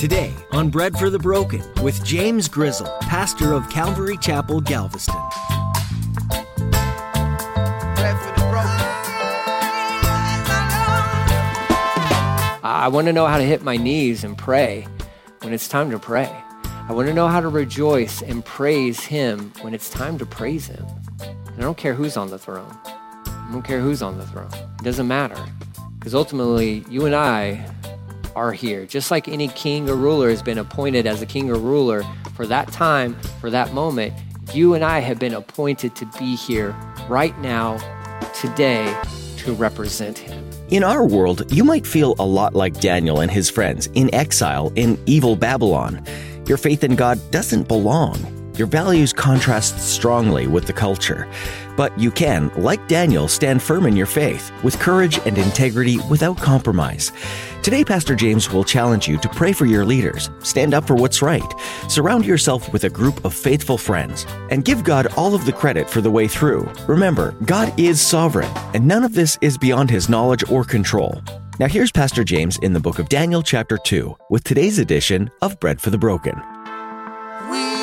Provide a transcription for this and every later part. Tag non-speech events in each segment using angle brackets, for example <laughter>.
Today on Bread for the Broken with James Grizzle, pastor of Calvary Chapel, Galveston. I want to know how to hit my knees and pray when it's time to pray. I want to know how to rejoice and praise Him when it's time to praise Him. And I don't care who's on the throne. I don't care who's on the throne. It doesn't matter. Because ultimately, you and I are here. Just like any king or ruler has been appointed as a king or ruler for that time, for that moment, you and I have been appointed to be here right now, today, to represent him. In our world, you might feel a lot like Daniel and his friends in exile in evil Babylon. Your faith in God doesn't belong. Your values contrast strongly with the culture. But you can, like Daniel, stand firm in your faith with courage and integrity without compromise. Today, Pastor James will challenge you to pray for your leaders, stand up for what's right, surround yourself with a group of faithful friends, and give God all of the credit for the way through. Remember, God is sovereign, and none of this is beyond his knowledge or control. Now, here's Pastor James in the book of Daniel, chapter 2, with today's edition of Bread for the Broken. I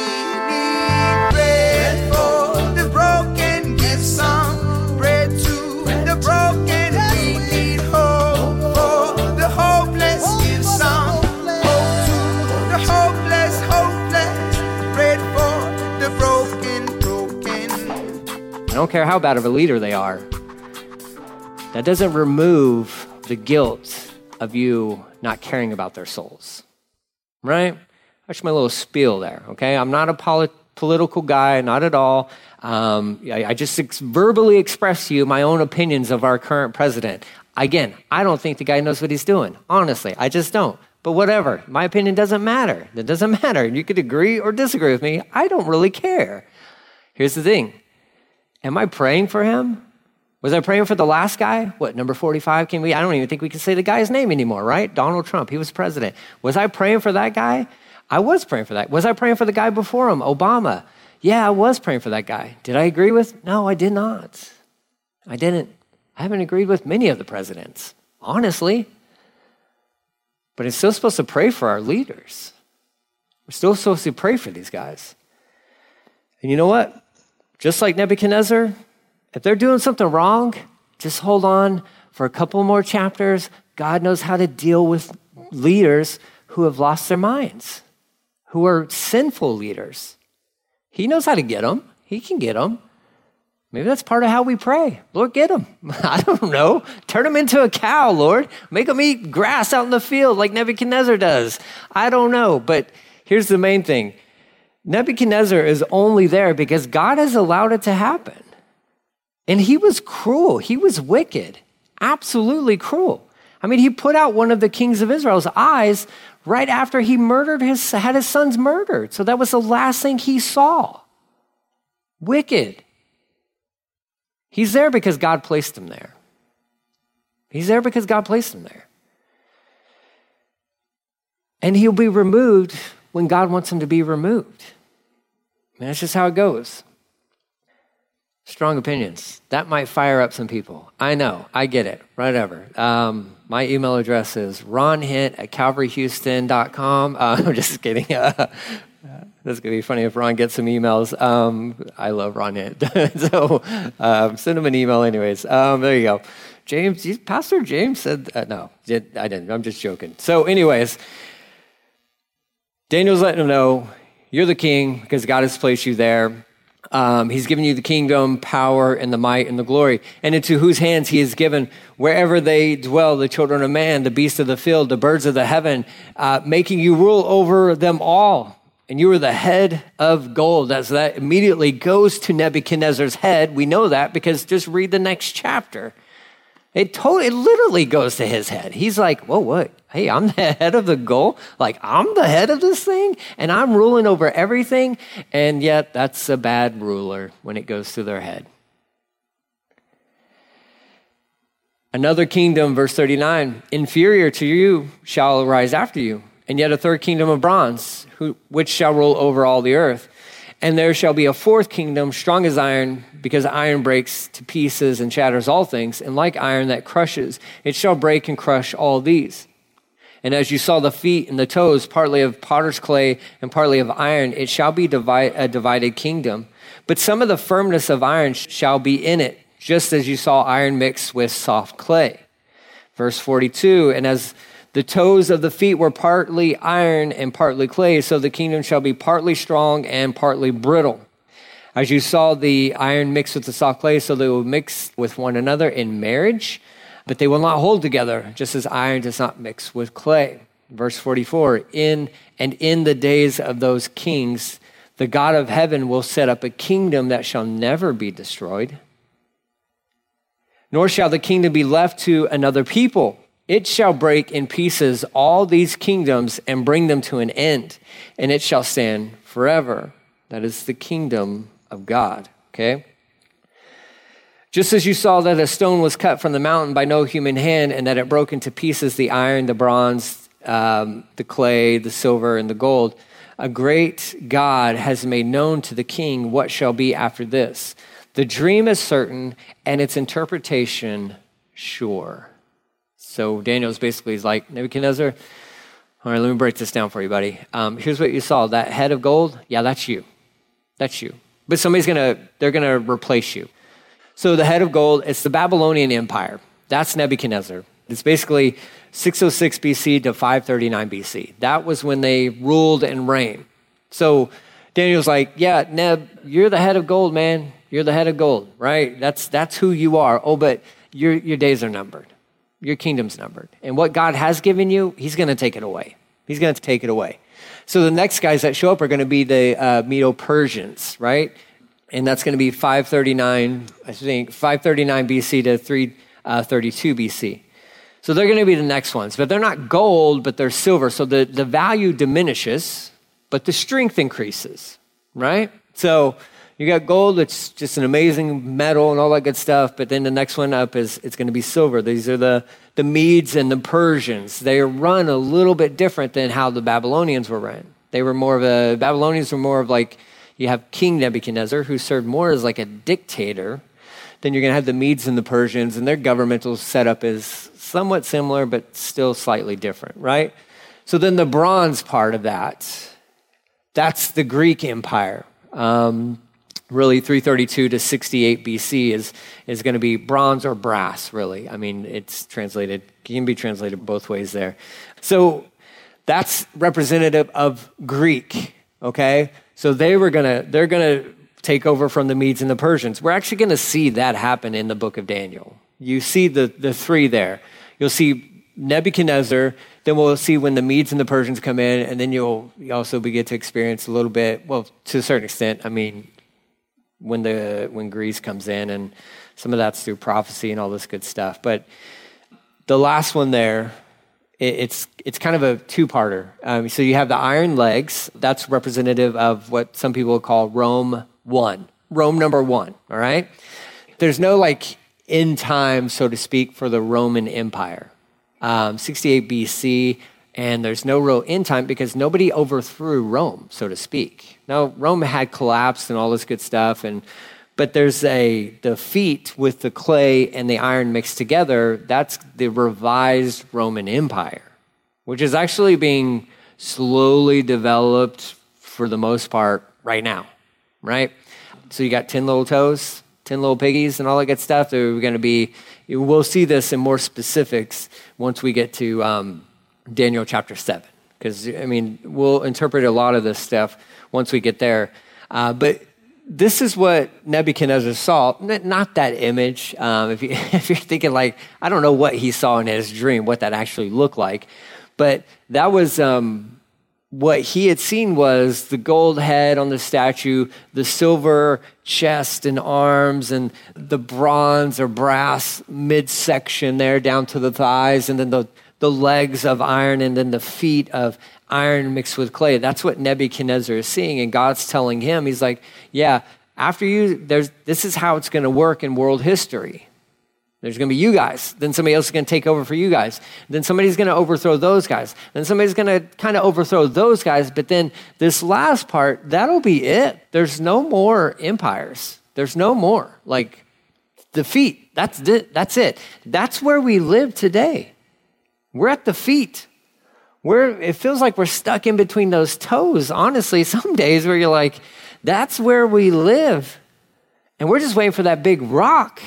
don't care how bad of a leader they are. That doesn't remove the guilt of you not caring about their souls. Right? That's my little spiel there, okay? I'm not a polit- political guy, not at all. Um, I, I, just ex- verbally express to you my own opinions of our current president. Again, I don't think the guy knows what he's doing. Honestly, I just don't. But whatever, my opinion doesn't matter. It doesn't matter. You could agree or disagree with me. I don't really care. Here's the thing Am I praying for him? Was I praying for the last guy? What, number 45? Can we? I don't even think we can say the guy's name anymore, right? Donald Trump. He was president. Was I praying for that guy? I was praying for that. Was I praying for the guy before him, Obama? Yeah, I was praying for that guy. Did I agree with? No, I did not. I didn't. I haven't agreed with many of the presidents, honestly. But I'm still supposed to pray for our leaders. We're still supposed to pray for these guys. And you know what? Just like Nebuchadnezzar, if they're doing something wrong, just hold on for a couple more chapters. God knows how to deal with leaders who have lost their minds, who are sinful leaders. He knows how to get them, He can get them. Maybe that's part of how we pray. Lord, get them. <laughs> I don't know. Turn them into a cow, Lord. Make them eat grass out in the field like Nebuchadnezzar does. I don't know. But here's the main thing Nebuchadnezzar is only there because God has allowed it to happen. And he was cruel, he was wicked, absolutely cruel. I mean, he put out one of the kings of Israel's eyes right after he murdered his had his sons murdered. So that was the last thing he saw. Wicked. He's there because God placed him there. He's there because God placed him there. And he'll be removed when God wants him to be removed. And that's just how it goes. Strong opinions. That might fire up some people. I know. I get it. Whatever. Um, my email address is ronhint at calvaryhouston.com. Uh, <laughs> I'm just kidding. <laughs> Uh, that's going to be funny if Ron gets some emails. Um, I love Ron Hint. <laughs> so um, send him an email, anyways. Um, there you go. James, Pastor James said, uh, no, I didn't. I'm just joking. So, anyways, Daniel's letting him know you're the king because God has placed you there. Um, he's given you the kingdom, power, and the might and the glory, and into whose hands he has given wherever they dwell the children of man, the beasts of the field, the birds of the heaven, uh, making you rule over them all. And you are the head of gold. As that immediately goes to Nebuchadnezzar's head, we know that because just read the next chapter. It totally, it literally goes to his head. He's like, whoa, what? Hey, I'm the <laughs> head of the goal. Like, I'm the head of this thing and I'm ruling over everything. And yet, that's a bad ruler when it goes to their head. Another kingdom, verse 39, inferior to you shall arise after you, and yet a third kingdom of bronze, who, which shall rule over all the earth. And there shall be a fourth kingdom, strong as iron, because iron breaks to pieces and shatters all things, and like iron that crushes, it shall break and crush all these. And as you saw the feet and the toes, partly of potter's clay and partly of iron, it shall be divide, a divided kingdom. But some of the firmness of iron shall be in it, just as you saw iron mixed with soft clay. Verse 42 And as the toes of the feet were partly iron and partly clay, so the kingdom shall be partly strong and partly brittle. As you saw the iron mixed with the soft clay, so they will mix with one another in marriage but they will not hold together, just as iron does not mix with clay. Verse 44 In and in the days of those kings, the God of heaven will set up a kingdom that shall never be destroyed, nor shall the kingdom be left to another people. It shall break in pieces all these kingdoms and bring them to an end, and it shall stand forever. That is the kingdom of God. Okay? Just as you saw that a stone was cut from the mountain by no human hand, and that it broke into pieces the iron, the bronze, um, the clay, the silver, and the gold, a great God has made known to the king what shall be after this. The dream is certain, and its interpretation sure. So Daniel's basically is like, Nebuchadnezzar, all right, let me break this down for you, buddy. Um, here's what you saw. That head of gold, yeah, that's you. That's you. But somebody's gonna, they're gonna replace you. So the head of gold, it's the Babylonian Empire. That's Nebuchadnezzar. It's basically 606 BC to 539 BC. That was when they ruled and reigned. So Daniel's like, yeah, Neb, you're the head of gold, man. You're the head of gold, right? That's, that's who you are. Oh, but your, your days are numbered. Your kingdom's numbered. And what God has given you, he's going to take it away. He's going to take it away. So the next guys that show up are going to be the uh, Medo Persians, right? and that's going to be 539, I think, 539 BC to 332 uh, BC. So they're going to be the next ones, but they're not gold, but they're silver. So the, the value diminishes, but the strength increases, right? So you got gold, it's just an amazing metal and all that good stuff, but then the next one up is it's going to be silver. These are the, the Medes and the Persians. They run a little bit different than how the Babylonians were run. They were more of a, Babylonians were more of like, you have King Nebuchadnezzar, who served more as like a dictator. Then you're going to have the Medes and the Persians, and their governmental setup is somewhat similar, but still slightly different, right? So then the bronze part of that, that's the Greek Empire. Um, really, 332 to 68 BC is, is going to be bronze or brass, really. I mean, it's translated, can be translated both ways there. So that's representative of Greek, okay? So they were gonna, they're gonna take over from the Medes and the Persians. We're actually gonna see that happen in the book of Daniel. You see the, the three there. You'll see Nebuchadnezzar, then we'll see when the Medes and the Persians come in, and then you'll also begin to experience a little bit, well, to a certain extent, I mean, when the when Greece comes in, and some of that's through prophecy and all this good stuff. But the last one there, it's it's kind of a two-parter. Um, so you have the iron legs. That's representative of what some people call Rome one, Rome number one. All right. There's no like end time, so to speak, for the Roman Empire. Um, 68 BC, and there's no real end time because nobody overthrew Rome, so to speak. Now Rome had collapsed and all this good stuff, and but there's a defeat with the clay and the iron mixed together. That's the revised roman empire which is actually being slowly developed for the most part right now right? So you got 10 little toes 10 little piggies and all that good stuff. They're going to be we'll see this in more specifics once we get to um, daniel chapter 7 because i mean we'll interpret a lot of this stuff once we get there uh, but this is what Nebuchadnezzar saw. Not that image. Um, if, you, <laughs> if, you're thinking like, I don't know what he saw in his dream, what that actually looked like, but that was um, what he had seen was the gold head on the statue, the silver chest and arms, and the bronze or brass midsection there down to the thighs, and then the the legs of iron and then the feet of iron mixed with clay. That's what Nebuchadnezzar is seeing. And God's telling him, He's like, yeah, after you, there's, this is how it's going to work in world history. There's going to be you guys. Then somebody else is going to take over for you guys. Then somebody's going to overthrow those guys. Then somebody's going to kind of overthrow those guys. But then this last part, that'll be it. There's no more empires. There's no more. Like defeat. That's it. That's it. That's where we live today. We're at the feet we're, it feels like we're stuck in between those toes, honestly, <laughs> some days where you're like, that's where we live. And we're just waiting for that big rock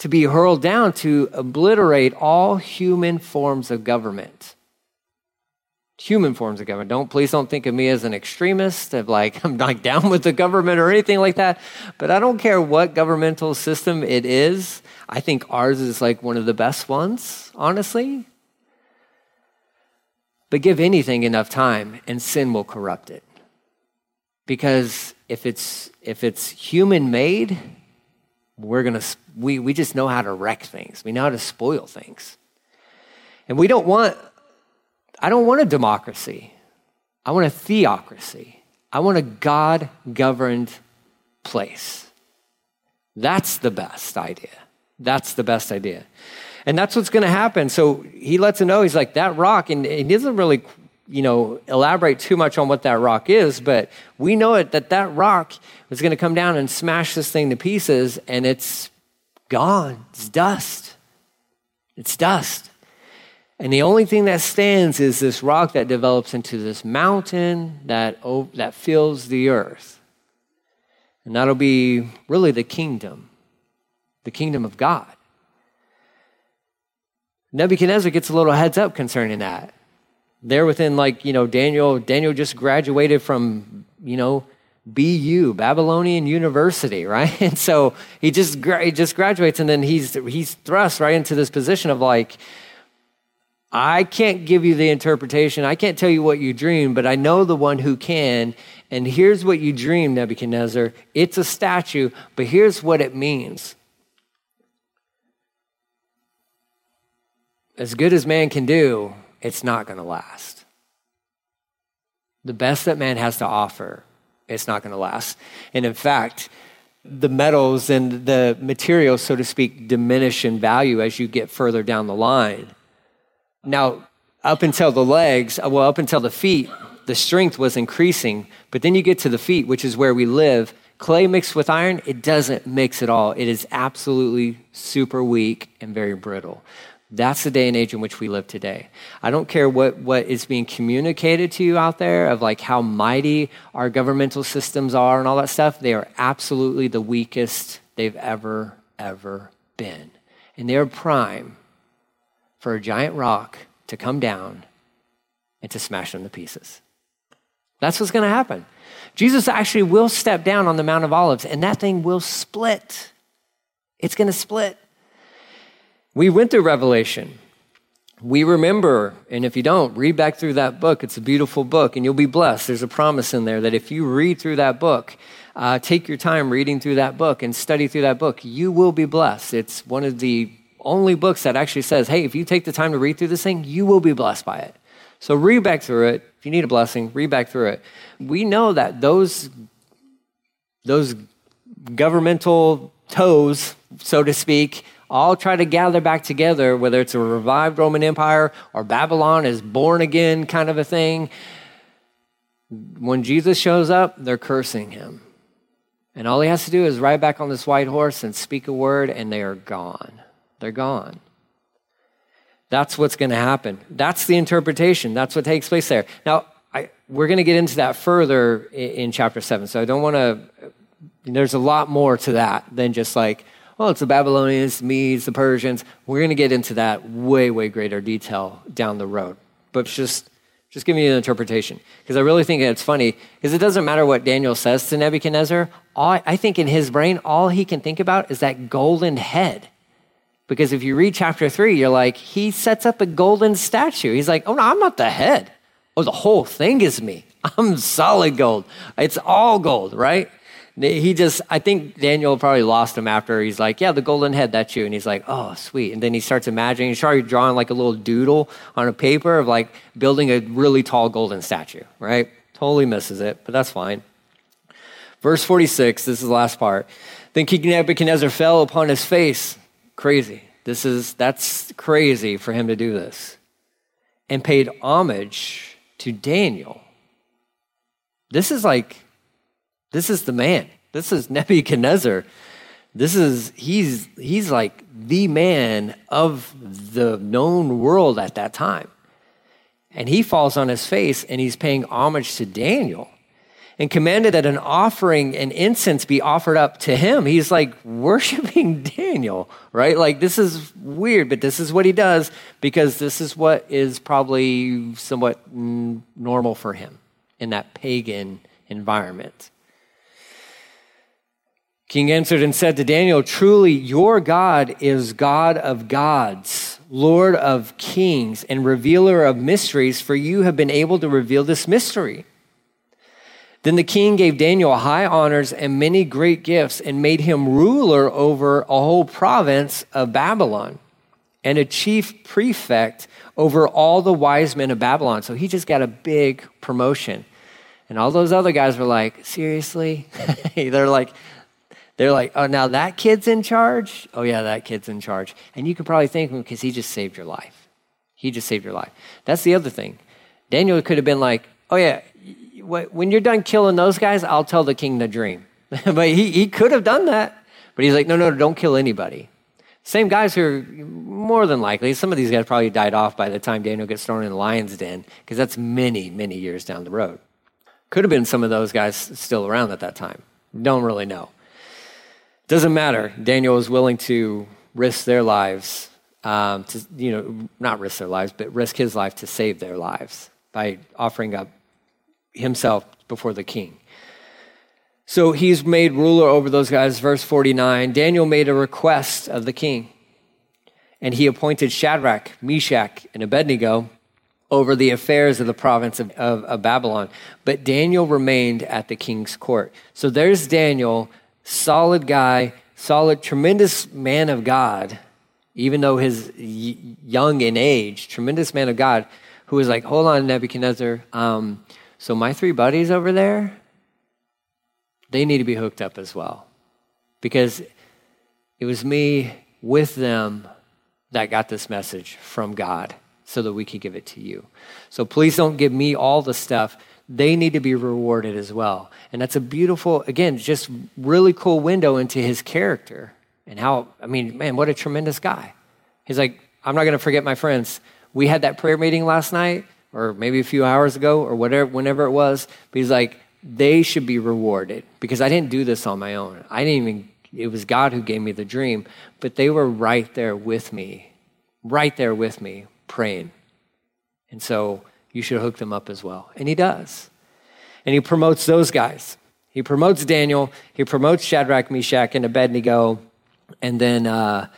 to be hurled down to obliterate all human forms of government. Human forms of government. Don't please don't think of me as an extremist of like <laughs> I'm not down with the government or anything like that. But I don't care what governmental system it is. I think ours is like one of the best ones, honestly. But give anything enough time and sin will corrupt it. Because if it's if it's human made, we're going to we, we just know how to wreck things. We know how to spoil things. And we don't want i don't want a democracy. I want a theocracy. I want a god governed place. That's the best idea that's the best idea and that's what's going to happen so he lets him know he's like that rock and he doesn't really you know, elaborate too much on what that rock is, but we know it that that rock is going to come down and smash this thing to pieces, and it's gone. It's dust. It's dust. And the only thing that stands is this rock that develops into this mountain that, that fills the earth. And that'll be really the kingdom, the kingdom of God. Nebuchadnezzar gets a little heads up concerning that. There within like you know daniel daniel just graduated from you know bu babylonian university <laughs> right? And so he just he just graduates and then he's he's thrust right into this position of like i can't give you the interpretation. I can't tell you what you dream but i know the one who can. And here's what you dream nebuchadnezzar. It's a statue but here's what it means as good as man can do it's not going to last. The best that man has to offer, it's not going to last. And in fact, the metals and the materials, so to speak, diminish in value as you get further down the line. Now, up until the legs, uh, well, up until the feet, the strength was increasing. But then you get to the feet, which is where we live. Clay mixed with iron, it doesn't mix at all. It is absolutely super weak and very brittle. That's the day and age in which we live today. I don't care what, what is being communicated to you out there of like how mighty our governmental systems are and all that stuff. They are absolutely the weakest they've ever, ever been. And they're prime for a giant rock to come down and to smash them to pieces. That's what's going to happen. Jesus actually will step down on the Mount of Olives and that thing will split. It's going to split. We went through Revelation. We remember, and if you don't, read back through that book. It's a beautiful book, and you'll be blessed. There's a promise in there that if you read through that book, uh, take your time reading through that book and study through that book, you will be blessed. It's one of the only books that actually says, hey, if you take the time to read through this thing, you will be blessed by it. So read back through it. If you need a blessing, read back through it. We know that those, those governmental toes, so to speak, all try to gather back together, whether it's a revived Roman Empire or Babylon is born again kind of a thing. When Jesus shows up, they're cursing him. And all he has to do is ride back on this white horse and speak a word, and they are gone. They're gone. That's what's going to happen. That's the interpretation. That's what takes place there. Now, I, we're going to get into that further in, in chapter 7. So I don't want to, there's a lot more to that than just like, well, it's the Babylonians, Medes, the Persians. We're going to get into that way, way greater detail down the road. But just, just giving you an interpretation. Because I really think it's funny, because it doesn't matter what Daniel says to Nebuchadnezzar. All, I think in his brain, all he can think about is that golden head. Because if you read chapter three, you're like, he sets up a golden statue. He's like, oh no, I'm not the head. Oh, the whole thing is me. I'm solid gold. It's all gold, right? He just, I think Daniel probably lost him after he's like, yeah, the golden head, that's you. And he's like, oh, sweet. And then he starts imagining, he's started drawing like a little doodle on a paper of like building a really tall golden statue, right? Totally misses it, but that's fine. Verse 46, this is the last part. Then King Nebuchadnezzar fell upon his face. Crazy. This is, that's crazy for him to do this. And paid homage to Daniel. This is like, this is the man. This is <laughs> Nebuchadnezzar. This is, he's, he's like the man of the known world at that time. And he falls on his face and he's paying homage to Daniel and commanded that an offering and incense be offered up to him. He's like worshiping <laughs> Daniel, right? Like this is weird, but this is what he does because this is what is probably somewhat normal for him in that pagan environment. King answered and said to Daniel, Truly, your God is God of gods, Lord of kings, and revealer of mysteries, for you have been able to reveal this mystery. Then the king gave Daniel high honors and many great gifts and made him ruler over a whole province of Babylon and a chief prefect over all the wise men of Babylon. So he just got a big promotion. And all those other guys were like, seriously? <laughs> they're like, they're like, oh, now that kid's in charge? Oh, yeah, that kid's in charge. And you can probably thank him because he just saved your life. He just saved your life. That's the other thing. Daniel could have been like, oh, yeah, when you're done killing those guys, I'll tell the king the dream. <laughs> but he, he could have done that. But he's like, no, no, don't kill anybody. Same guys who are more than likely, some of these guys probably died off by the time Daniel gets thrown in the lion's den, because that's many, many years down the road. Could have been some of those guys still around at that time. Don't really know. Doesn't matter. Daniel was willing to risk their lives, um, to, you know, not risk their lives, but risk his life to save their lives by offering up himself before the king. So he's made ruler over those guys. Verse 49 Daniel made a request of the king, and he appointed Shadrach, Meshach, and Abednego over the affairs of the province of, of, of, Babylon. But Daniel remained at the king's court. So there's Daniel, solid guy, solid, tremendous man of God, even though he's young in age, tremendous man of God, who was like, Hold on, Nebuchadnezzar. Um, so my three buddies over there, they need to be hooked up as well. Because it was me with them that got this message from God so that we could give it to you. So please don't give me all the stuff. They need to be rewarded as well. And that's a beautiful, again, just really cool window into his character and how, I mean, man, what a tremendous guy. He's like, I'm not going to forget my friends. We had that prayer meeting last night or maybe a few hours ago or whatever, whenever it was. But he's like, they should be rewarded because I didn't do this on my own. I didn't even, it was God who gave me the dream, but they were right there with me, right there with me, praying. And so you should hook them up as well. And he does. And he promotes those guys. He promotes Daniel, he promotes Shadrach, Meshach, and Abednego. And then, uh,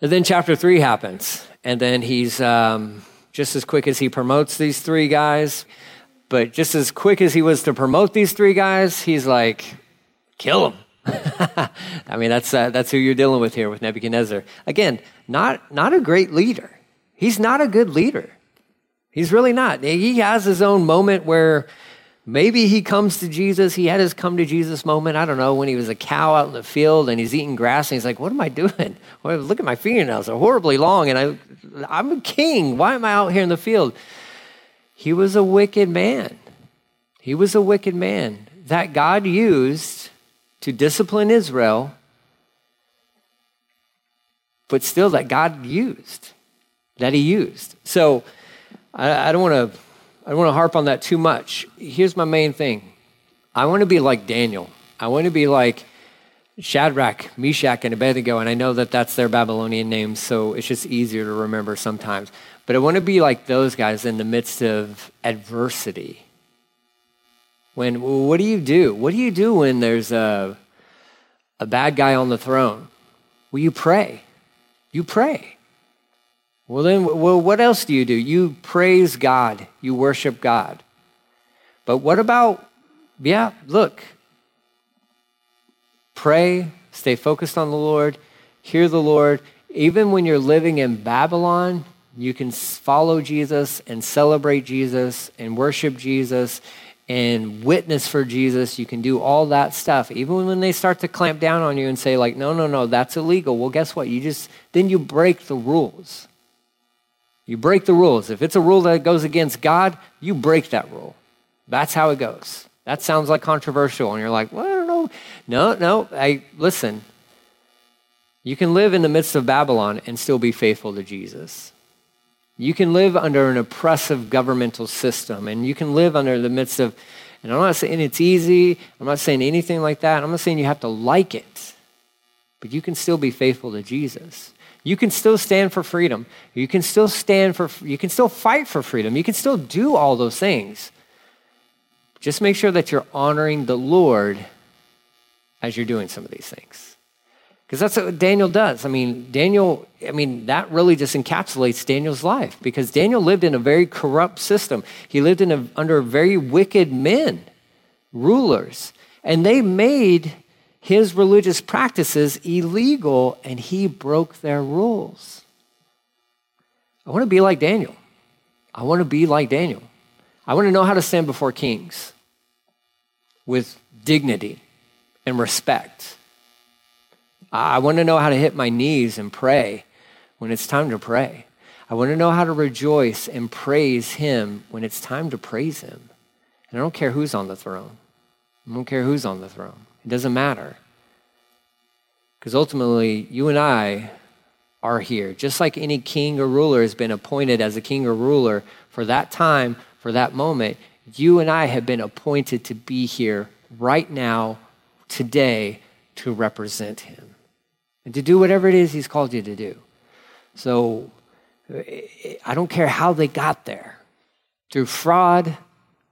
and then chapter three happens. And then he's, um, just as quick as he promotes these three guys. But just as quick as he was to promote these three guys, he's like, kill them. <laughs> I mean, that's, uh, that's who you're dealing with here with Nebuchadnezzar. Again, not, not a great leader. He's not a good leader. He's really not. He has his own moment where Maybe he comes to Jesus. He had his come to Jesus moment. I don't know, when he was a cow out in the field and he's eating grass and he's like, What am I doing? <laughs> Well, look at my fingernails. They're horribly long and I, I'm a king. Why am I out here in the field? He was a wicked man. He was a wicked man that God used to discipline Israel, but still that God used, that he used. So I, I don't want to I don't want to harp on that too much. Here's my main thing I want to be like Daniel. I want to be like Shadrach, Meshach, and Abednego. And I know that that's their Babylonian names, so it's just easier to remember sometimes. But I want to be like those guys in the midst of adversity. When, what do you do? What do you do when there's a, a bad guy on the throne? Well, you pray. You pray. Well, then, well, what else do you do? You praise God, you worship God. But what about, yeah, look, pray, stay focused on the Lord, hear the Lord. Even when you're living in Babylon, you can follow Jesus and celebrate Jesus and worship Jesus and witness for Jesus. You can do all that stuff. Even when they start to clamp down on you and say, like, no, no, no, that's illegal. Well, guess what? You just, then you break the rules. You break the rules. If it's a rule that goes against God, you break that rule. That's how it goes. That sounds like controversial, and you're like, well, I don't know. No, no. I listen. You can live in the midst of Babylon and still be faithful to Jesus. You can live under an oppressive governmental system, and you can live under the midst of, and I'm not saying it's easy, I'm not saying anything like that. I'm not saying you have to like it, but you can still be faithful to Jesus. You can still stand for freedom. You can still stand for, you can still fight for freedom. You can still do all those things. Just make sure that you're honoring the Lord as you're doing some of these things. Because that's what Daniel does. I mean, Daniel, I mean, that really just encapsulates Daniel's life because Daniel lived in a very corrupt system. He lived in a, under very wicked men, rulers, and they made his religious practices illegal and he broke their rules. I want to be like Daniel. I want to be like Daniel. I want to know how to stand before kings with dignity and respect. I want to know how to hit my knees and pray when it's time to pray. I want to know how to rejoice and praise Him when it's time to praise Him. And I don't care who's on the throne. I don't care who's on the throne. It doesn't matter. Because ultimately, you and I are here. Just like any king or ruler has been appointed as a king or ruler for that time, for that moment, you and I have been appointed to be here right now, today, to represent him and to do whatever it is he's called you to do. So I don't care how they got there through fraud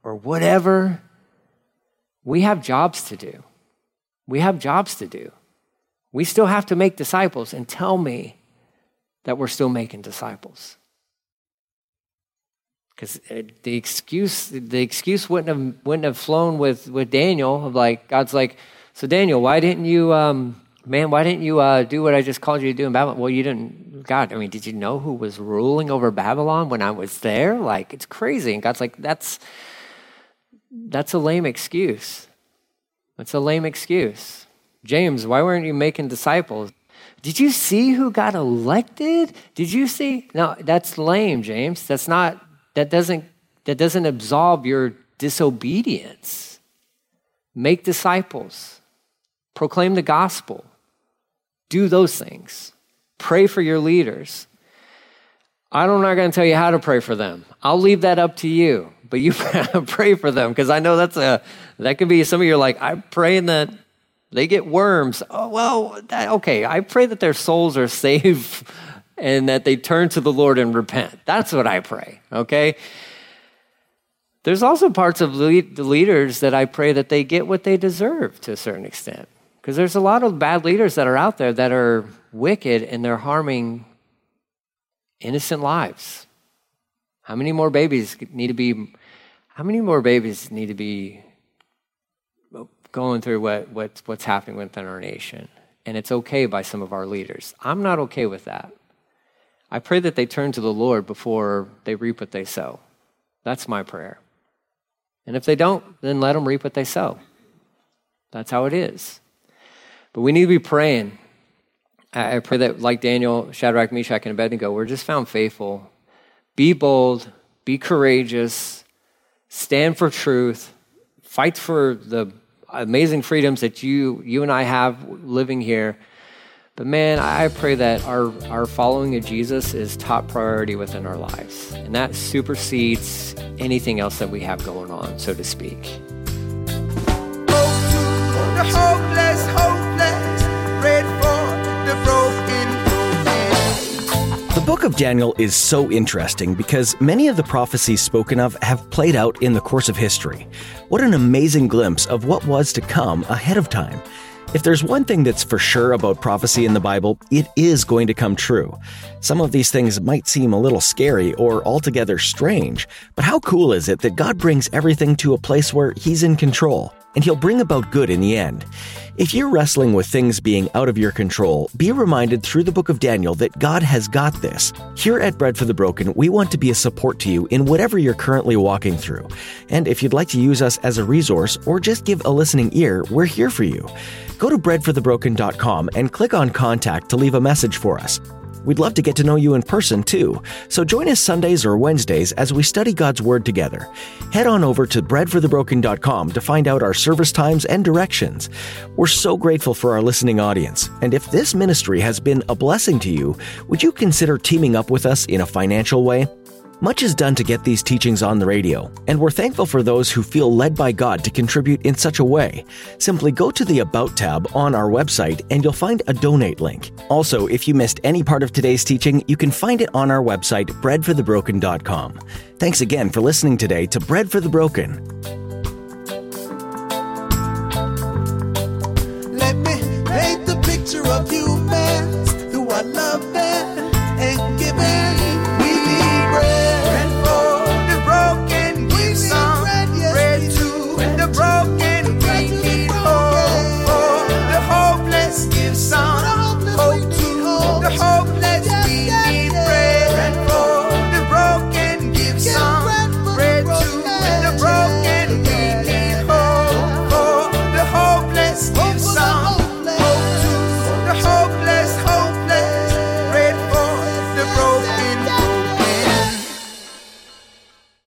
or whatever. We have jobs to do. We have jobs to do. We still have to make disciples and tell me that we're still making disciples. Because uh, the excuse, the excuse wouldn't have, wouldn't have flown with, with Daniel of like, God's like, so Daniel, why didn't you, um, man, why didn't you uh, do what I just called you to do in Babylon? Well, you didn't, God, I mean, did you know who was ruling over Babylon when I was there? Like, it's crazy. And God's like, that's, that's a lame excuse. That's a lame excuse. James, why weren't you making disciples? Did you see who got elected? Did you see? No, that's lame, James. That's not, that doesn't, that doesn't absolve your disobedience. Make disciples, proclaim the gospel, do those things, pray for your leaders. I'm not going to tell you how to pray for them. I'll leave that up to you. But you <laughs> pray for them because I know that's a that could be some of you are like I'm praying that they get worms. Oh, well, that, okay. I pray that their souls are <laughs> saved and that they turn to the Lord and repent. That's what I pray, okay? There's also parts of the leaders that I pray that they get what they deserve to a certain extent. Because there's a lot of bad leaders that are out there that are wicked and they're harming innocent lives. How many more babies need to be how many more babies need to be going through what, what, what's happening within our nation. And it's okay by some of our leaders. I'm not okay with that. I pray that they turn to the Lord before they reap what they sow. That's my prayer. And if they don't, then let them reap what they sow. That's how it is. But we need to be praying. I pray that, like Daniel, Shadrach, Meshach, and Abednego, we're just found faithful. Be bold, be courageous, stand for truth, fight for the amazing freedoms that you you and I have living here. But man, I pray that our, our following of Jesus is top priority within our lives. And that supersedes anything else that we have going on, so to speak. The book of Daniel is so interesting because many of the prophecies spoken of have played out in the course of history. What an amazing glimpse of what was to come ahead of time. If there's one thing that's for sure about prophecy in the Bible, it is going to come true. Some of these things might seem a little scary or altogether strange, but how cool is it that God brings everything to a place where He's in control? And he'll bring about good in the end. If you're wrestling with things being out of your control, be reminded through the book of Daniel that God has got this. Here at Bread for the Broken, we want to be a support to you in whatever you're currently walking through. And if you'd like to use us as a resource or just give a listening ear, we're here for you. Go to breadforthebroken.com and click on contact to leave a message for us. We'd love to get to know you in person too, so join us Sundays or Wednesdays as we study God's Word together. Head on over to breadforthebroken.com to find out our service times and directions. We're so grateful for our listening audience, and if this ministry has been a blessing to you, would you consider teaming up with us in a financial way? Much is done to get these teachings on the radio, and we're thankful for those who feel led by God to contribute in such a way. Simply go to the About tab on our website and you'll find a donate link. Also, if you missed any part of today's teaching, you can find it on our website, breadforthebroken.com. Thanks again for listening today to Bread for the Broken. picture